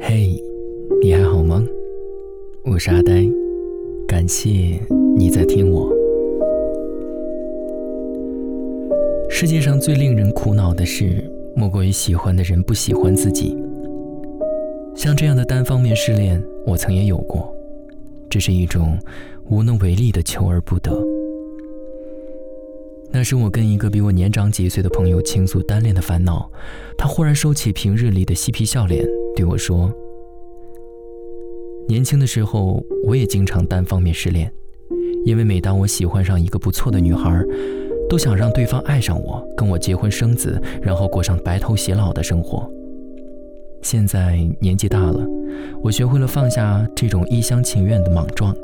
嘿，你还好吗？我是阿呆，感谢你在听我。世界上最令人苦恼的事，莫过于喜欢的人不喜欢自己。像这样的单方面失恋，我曾也有过，这是一种无能为力的求而不得。那时我跟一个比我年长几岁的朋友倾诉单恋的烦恼，他忽然收起平日里的嬉皮笑脸，对我说：“年轻的时候，我也经常单方面失恋，因为每当我喜欢上一个不错的女孩，都想让对方爱上我，跟我结婚生子，然后过上白头偕老的生活。现在年纪大了，我学会了放下这种一厢情愿的莽撞，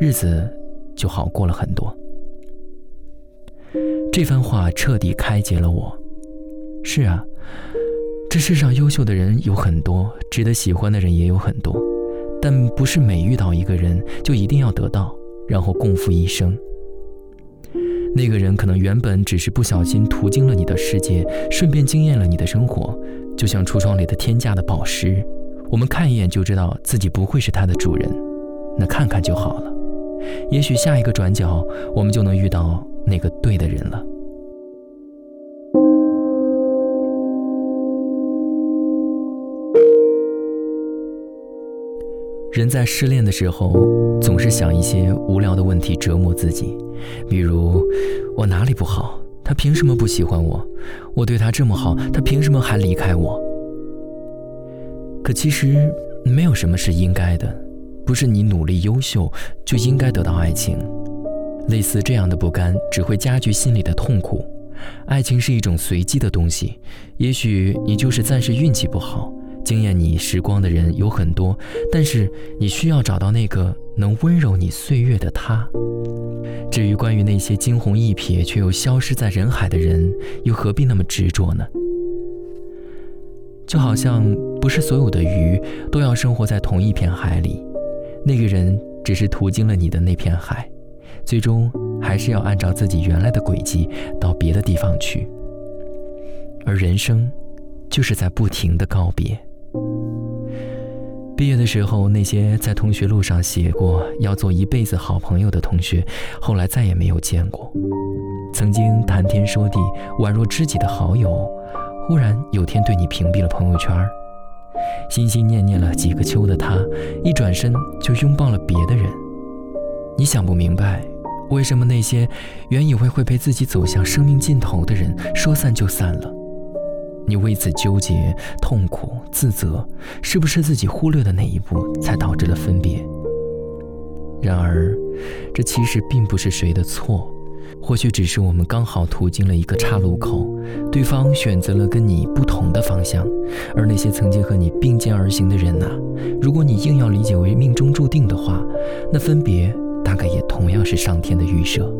日子就好过了很多。”这番话彻底开解了我。是啊，这世上优秀的人有很多，值得喜欢的人也有很多，但不是每遇到一个人就一定要得到，然后共赴一生。那个人可能原本只是不小心途经了你的世界，顺便惊艳了你的生活，就像橱窗里的天价的宝石，我们看一眼就知道自己不会是它的主人，那看看就好了。也许下一个转角，我们就能遇到。那个对的人了。人在失恋的时候，总是想一些无聊的问题折磨自己，比如我哪里不好？他凭什么不喜欢我？我对他这么好，他凭什么还离开我？可其实没有什么是应该的，不是你努力优秀就应该得到爱情。类似这样的不甘，只会加剧心里的痛苦。爱情是一种随机的东西，也许你就是暂时运气不好，惊艳你时光的人有很多，但是你需要找到那个能温柔你岁月的他。至于关于那些惊鸿一瞥却又消失在人海的人，又何必那么执着呢？就好像不是所有的鱼都要生活在同一片海里，那个人只是途经了你的那片海。最终还是要按照自己原来的轨迹到别的地方去，而人生就是在不停的告别。毕业的时候，那些在同学录上写过要做一辈子好朋友的同学，后来再也没有见过。曾经谈天说地、宛若知己的好友，忽然有天对你屏蔽了朋友圈。心心念念了几个秋的他，一转身就拥抱了别的人。你想不明白。为什么那些原以为会陪自己走向生命尽头的人说散就散了？你为此纠结、痛苦、自责，是不是自己忽略的那一步才导致了分别？然而，这其实并不是谁的错，或许只是我们刚好途经了一个岔路口，对方选择了跟你不同的方向。而那些曾经和你并肩而行的人呐，如果你硬要理解为命中注定的话，那分别。大概也同样是上天的预设。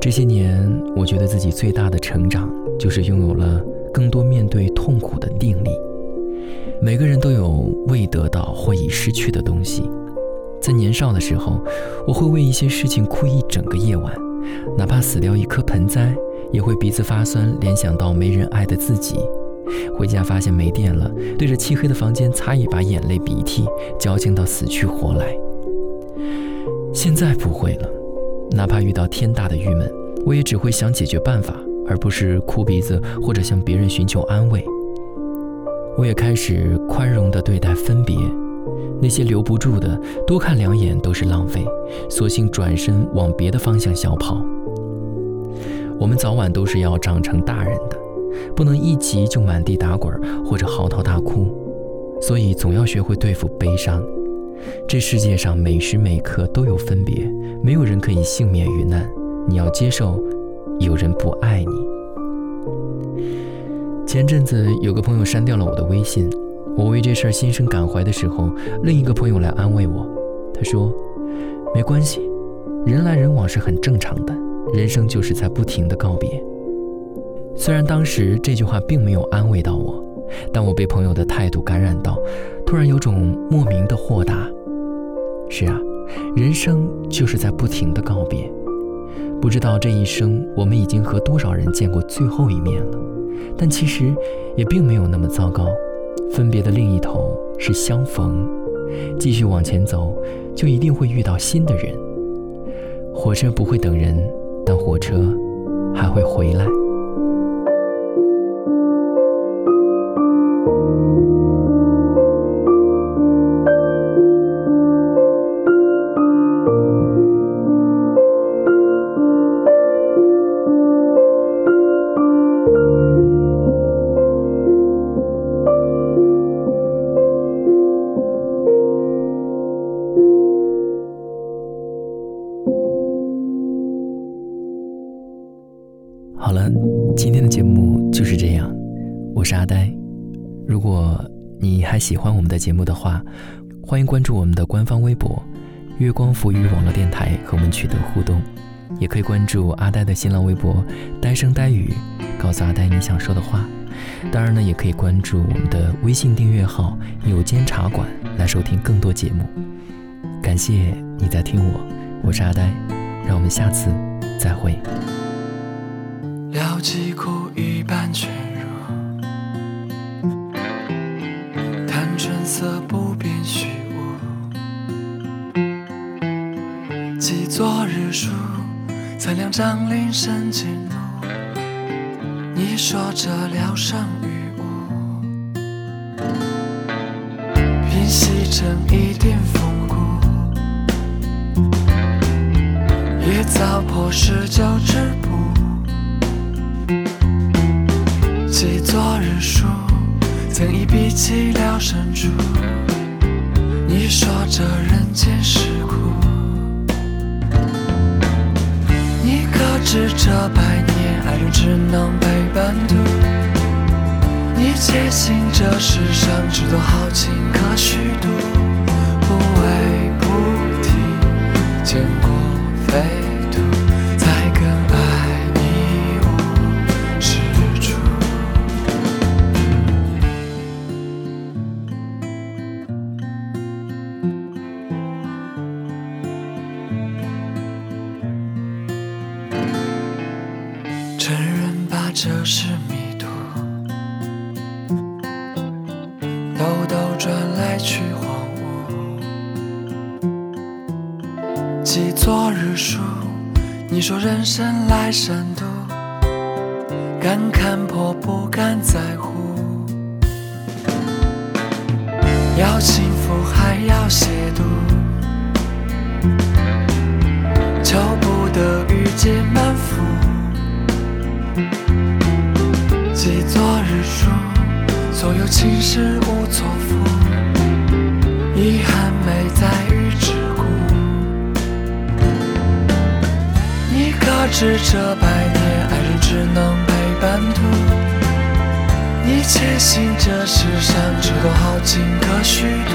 这些年，我觉得自己最大的成长，就是拥有了更多面对痛苦的定力。每个人都有未得到或已失去的东西。在年少的时候，我会为一些事情哭一整个夜晚，哪怕死掉一棵盆栽，也会鼻子发酸，联想到没人爱的自己。回家发现没电了，对着漆黑的房间擦一把眼泪鼻涕，矫情到死去活来。现在不会了，哪怕遇到天大的郁闷，我也只会想解决办法，而不是哭鼻子或者向别人寻求安慰。我也开始宽容地对待分别，那些留不住的，多看两眼都是浪费，索性转身往别的方向小跑。我们早晚都是要长成大人的。不能一急就满地打滚或者嚎啕大哭，所以总要学会对付悲伤。这世界上每时每刻都有分别，没有人可以幸免于难。你要接受，有人不爱你。前阵子有个朋友删掉了我的微信，我为这事儿心生感怀的时候，另一个朋友来安慰我，他说：“没关系，人来人往是很正常的，人生就是在不停的告别。”虽然当时这句话并没有安慰到我，但我被朋友的态度感染到，突然有种莫名的豁达。是啊，人生就是在不停的告别，不知道这一生我们已经和多少人见过最后一面了，但其实也并没有那么糟糕。分别的另一头是相逢，继续往前走，就一定会遇到新的人。火车不会等人，但火车还会回来。我是阿呆。如果你还喜欢我们的节目的话，欢迎关注我们的官方微博“月光浮语网络电台”和我们取得互动。也可以关注阿呆的新浪微博“呆声呆语”，告诉阿呆你想说的话。当然呢，也可以关注我们的微信订阅号“有间茶馆”来收听更多节目。感谢你在听我，我是阿呆，让我们下次再会。了几苦一半全入，书，曾两张林深尽怒。你说这聊胜于无，凭细成一点风骨，也早破石九之谱。记昨日书，曾一笔记了深处。你说这人间事这百年爱人只能被伴度？你坚信这世上只多豪情可虚度，不为菩提，见过飞。这是迷途，兜兜转来去荒芜。记昨日书，你说人生来善妒，敢看破不敢在乎。要幸福还要亵渎，所有情事无错付，遗憾没在于之故。你可知这百年爱人只能陪伴途？你坚信这世上只多好情可虚度，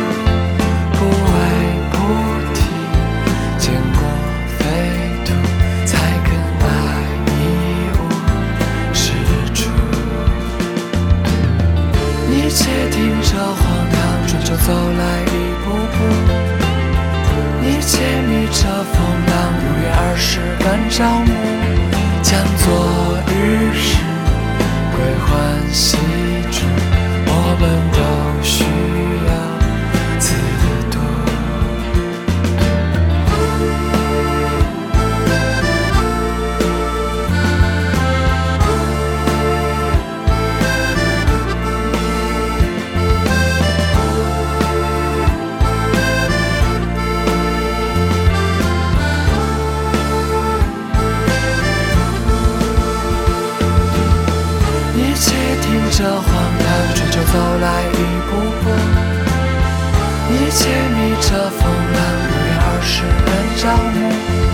侧风冷雨，二十人朝暮。